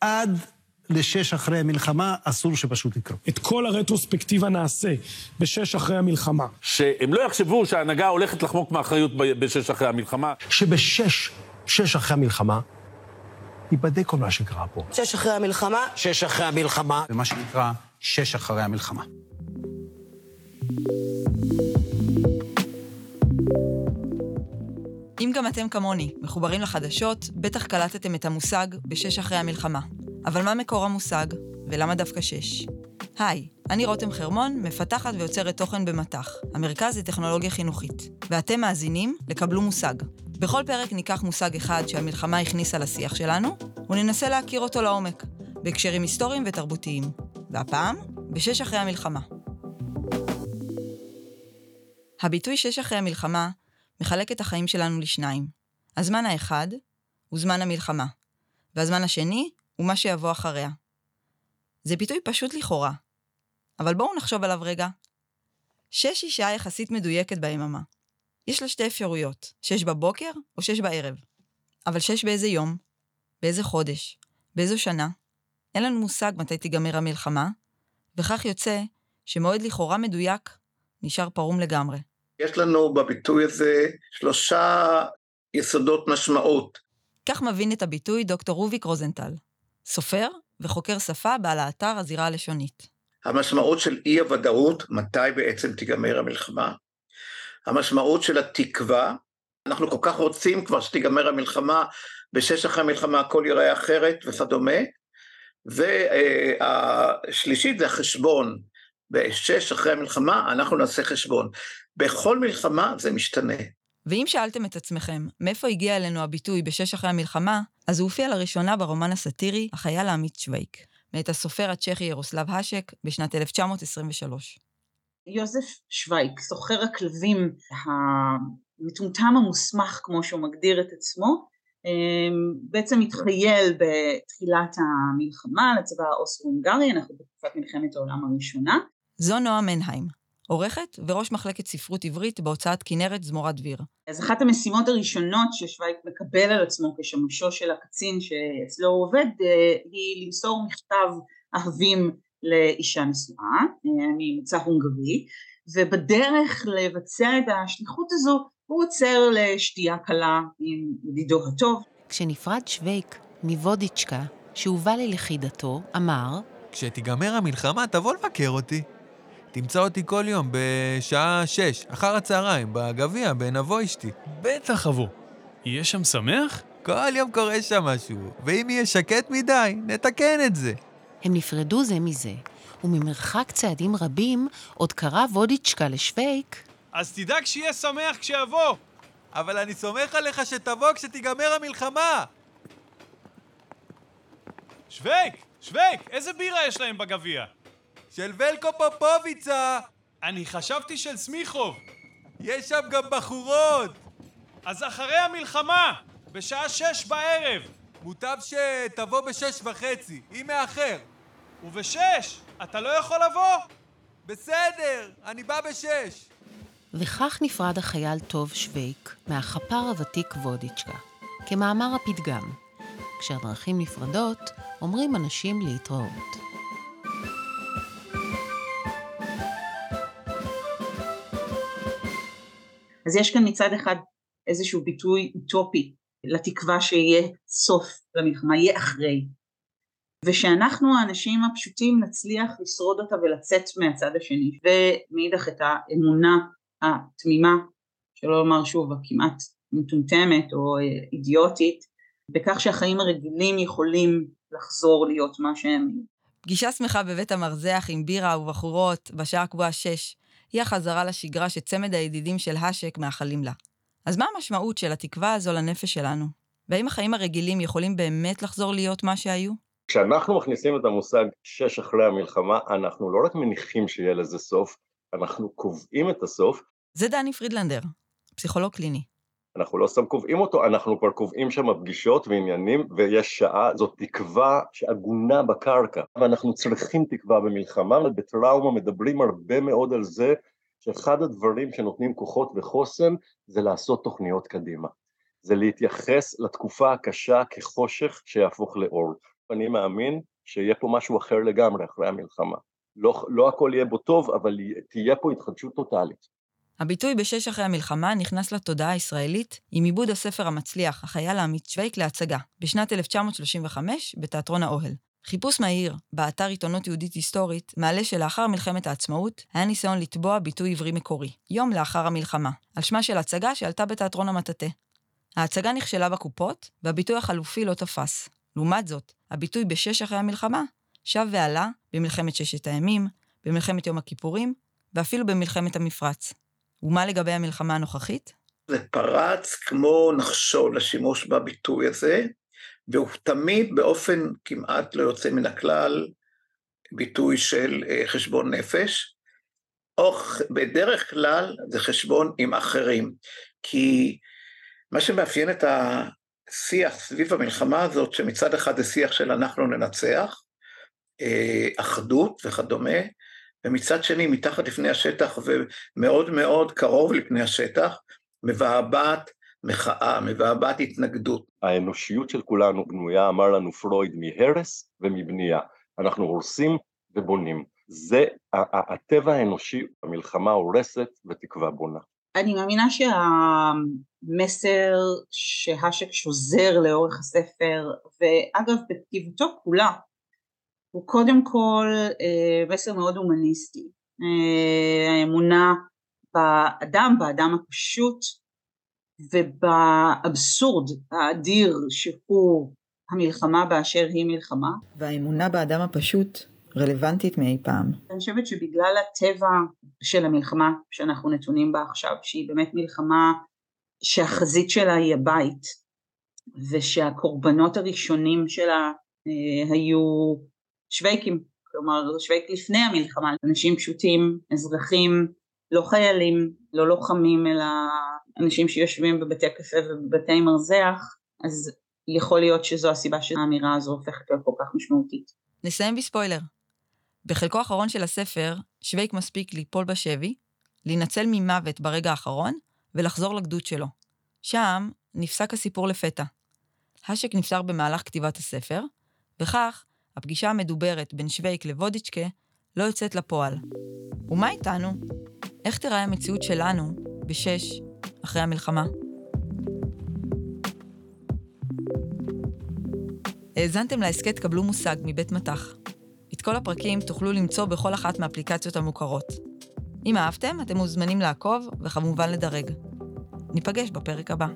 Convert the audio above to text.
עד לשש אחרי המלחמה, אסור שפשוט יקרו. את כל הרטרוספקטיבה נעשה בשש אחרי המלחמה. שהם לא יחשבו שההנהגה הולכת לחמוק מאחריות בשש אחרי המלחמה. שבשש, שש אחרי המלחמה, ייבדק כל מה שקרה פה. שש אחרי המלחמה. שש אחרי המלחמה. זה מה שנקרא שש אחרי המלחמה. אם גם אתם כמוני מחוברים לחדשות, בטח קלטתם את המושג בשש אחרי המלחמה. אבל מה מקור המושג, ולמה דווקא שש? היי, אני רותם חרמון, מפתחת ויוצרת תוכן במט"ח, המרכז לטכנולוגיה חינוכית. ואתם מאזינים לקבלו מושג. בכל פרק ניקח מושג אחד שהמלחמה הכניסה לשיח שלנו, וננסה להכיר אותו לעומק, בהקשרים היסטוריים ותרבותיים. והפעם, בשש אחרי המלחמה. הביטוי שש אחרי המלחמה מחלק את החיים שלנו לשניים. הזמן האחד הוא זמן המלחמה, והזמן השני הוא מה שיבוא אחריה. זה ביטוי פשוט לכאורה, אבל בואו נחשוב עליו רגע. שש היא שעה יחסית מדויקת ביממה. יש לה שתי אפשרויות, שש בבוקר או שש בערב. אבל שש באיזה יום? באיזה חודש? באיזו שנה? אין לנו מושג מתי תיגמר המלחמה, וכך יוצא שמועד לכאורה מדויק נשאר פרום לגמרי. יש לנו בביטוי הזה שלושה יסודות משמעות. כך מבין את הביטוי דוקטור רוביק רוזנטל, סופר וחוקר שפה בעל האתר הזירה הלשונית. המשמעות של אי הוודאות, מתי בעצם תיגמר המלחמה. המשמעות של התקווה, אנחנו כל כך רוצים כבר שתיגמר המלחמה, בשש אחרי המלחמה הכל ייראה אחרת וכדומה. והשלישית זה החשבון, בשש אחרי המלחמה אנחנו נעשה חשבון. בכל מלחמה זה משתנה. ואם שאלתם את עצמכם, מאיפה הגיע אלינו הביטוי בשש אחרי המלחמה, אז הוא הופיע לראשונה ברומן הסאטירי "החייל העמית שווייק", מאת הסופר הצ'כי ירוסלב האשק בשנת 1923. יוזף שווייק, סוחר הכלבים המטומטם המוסמך, כמו שהוא מגדיר את עצמו, בעצם התחייל בתחילת המלחמה לצבא האוסטרו-הונגרי, אנחנו בתקופת מלחמת העולם הראשונה. זו נועה מנהיים, עורכת וראש מחלקת ספרות עברית בהוצאת כנרת זמורת דביר. אז אחת המשימות הראשונות ששווייק מקבל על עצמו כשמשו של הקצין שאצלו הוא עובד, היא למסור מכתב אהבים לאישה נשואה, ממוצא הונגרי, ובדרך לבצע את השליחות הזו, הוא עוצר לשתייה קלה עם ידידו הטוב. כשנפרד שווייק מוודיצ'קה, שהובא לי לחידתו, אמר, כשתיגמר המלחמה תבוא לבקר אותי. תמצא אותי כל יום בשעה שש, אחר הצהריים, בגביע, בענבו אשתי. בטח אבוא. יהיה שם שמח? כל יום קורה שם משהו, ואם יהיה שקט מדי, נתקן את זה. הם נפרדו זה מזה, וממרחק צעדים רבים עוד קרא וודיצ'קה לשווייק. אז תדאג שיהיה שמח כשיבוא. אבל אני סומך עליך שתבוא כשתיגמר המלחמה. שווייק, שווייק, איזה בירה יש להם בגביע? של ולקו פופוביצה! אני חשבתי של סמיכוב. יש שם גם בחורות! אז אחרי המלחמה, בשעה שש בערב. מוטב שתבוא בשש וחצי, אם מאחר. ובשש? אתה לא יכול לבוא? בסדר, אני בא בשש. וכך נפרד החייל טוב שווייק מהחפר הוותיק וודיצ'קה. כמאמר הפתגם, כשהדרכים נפרדות, אומרים אנשים להתראות. אז יש כאן מצד אחד איזשהו ביטוי אוטופי לתקווה שיהיה סוף למלחמה, יהיה אחרי. ושאנחנו האנשים הפשוטים נצליח לשרוד אותה ולצאת מהצד השני, ומאידך את האמונה התמימה, שלא לומר שוב הכמעט מטומטמת או אידיוטית, בכך שהחיים הרגילים יכולים לחזור להיות מה שהם. פגישה שמחה בבית המרזח עם בירה ובחורות בשעה קבועה שש, היא החזרה לשגרה שצמד הידידים של האשק מאחלים לה. אז מה המשמעות של התקווה הזו לנפש שלנו? והאם החיים הרגילים יכולים באמת לחזור להיות מה שהיו? כשאנחנו מכניסים את המושג שש אחרי המלחמה, אנחנו לא רק מניחים שיהיה לזה סוף, אנחנו קובעים את הסוף. זה דני פרידלנדר, פסיכולוג קליני. אנחנו לא סתם קובעים אותו, אנחנו כבר קובעים שם פגישות ועניינים, ויש שעה, זאת תקווה שעגונה בקרקע. ואנחנו צריכים תקווה במלחמה, ובטראומה מדברים הרבה מאוד על זה, שאחד הדברים שנותנים כוחות וחוסן, זה לעשות תוכניות קדימה. זה להתייחס לתקופה הקשה כחושך שיהפוך לאור. אני מאמין שיהיה פה משהו אחר לגמרי אחרי המלחמה. לא, לא הכל יהיה בו טוב, אבל תהיה פה התחדשות טוטאלית. הביטוי בשש אחרי המלחמה נכנס לתודעה הישראלית עם עיבוד הספר המצליח, החייל העמית שווייק להצגה, בשנת 1935 בתיאטרון האוהל. חיפוש מהיר באתר עיתונות יהודית היסטורית מעלה שלאחר מלחמת העצמאות היה ניסיון לתבוע ביטוי עברי מקורי, יום לאחר המלחמה, על שמה של הצגה שעלתה בתיאטרון המטאטה. ההצגה נכשלה בקופות, והביטוי החלופי לא תפס. לעומת זאת, הביטוי בשש אחרי המלחמה שב ועלה במלחמת ששת הימים, במלחמת יום הכיפורים, ואפילו במלחמת המפרץ. ומה לגבי המלחמה הנוכחית? זה פרץ כמו נחשול לשימוש בביטוי הזה, והוא תמיד באופן כמעט לא יוצא מן הכלל ביטוי של אה, חשבון נפש, או בדרך כלל זה חשבון עם אחרים, כי מה שמאפיין את השיח סביב המלחמה הזאת, שמצד אחד זה שיח של אנחנו ננצח, אה, אחדות וכדומה, ומצד שני, מתחת לפני השטח ומאוד מאוד קרוב לפני השטח, מבעבעת מחאה, מבעבעת התנגדות. האנושיות של כולנו בנויה, אמר לנו פרויד, מהרס ומבנייה. אנחנו הורסים ובונים. זה הטבע האנושי, המלחמה הורסת ותקווה בונה. אני מאמינה שהמסר שהשק שוזר לאורך הספר, ואגב בכתיבתו כולה, הוא קודם כל אה, מסר מאוד הומניסטי, אה, האמונה באדם, באדם הפשוט ובאבסורד האדיר שהוא המלחמה באשר היא מלחמה. והאמונה באדם הפשוט רלוונטית מאי פעם. אני חושבת שבגלל הטבע של המלחמה שאנחנו נתונים בה עכשיו, שהיא באמת מלחמה שהחזית שלה היא הבית, ושהקורבנות הראשונים שלה אה, היו שוויקים, כלומר שוויק לפני המלחמה, אנשים פשוטים, אזרחים, לא חיילים, לא לוחמים, אלא אנשים שיושבים בבתי קפה ובבתי מרזח, אז יכול להיות שזו הסיבה שהאמירה הזו הופכת להיות כל כך משמעותית. נסיים בספוילר. בחלקו האחרון של הספר, שוויק מספיק ליפול בשבי, להינצל ממוות ברגע האחרון, ולחזור לגדוד שלו. שם נפסק הסיפור לפתע. האשק נפטר במהלך כתיבת הספר, וכך הפגישה המדוברת בין שווייק לוודיצ'קה לא יוצאת לפועל. ומה איתנו? איך תראה המציאות שלנו בשש אחרי המלחמה? האזנתם להסכת קבלו מושג מבית מטח. את כל הפרקים תוכלו למצוא בכל אחת מהאפליקציות המוכרות. אם אהבתם, אתם מוזמנים לעקוב וכמובן לדרג. ניפגש בפרק הבא.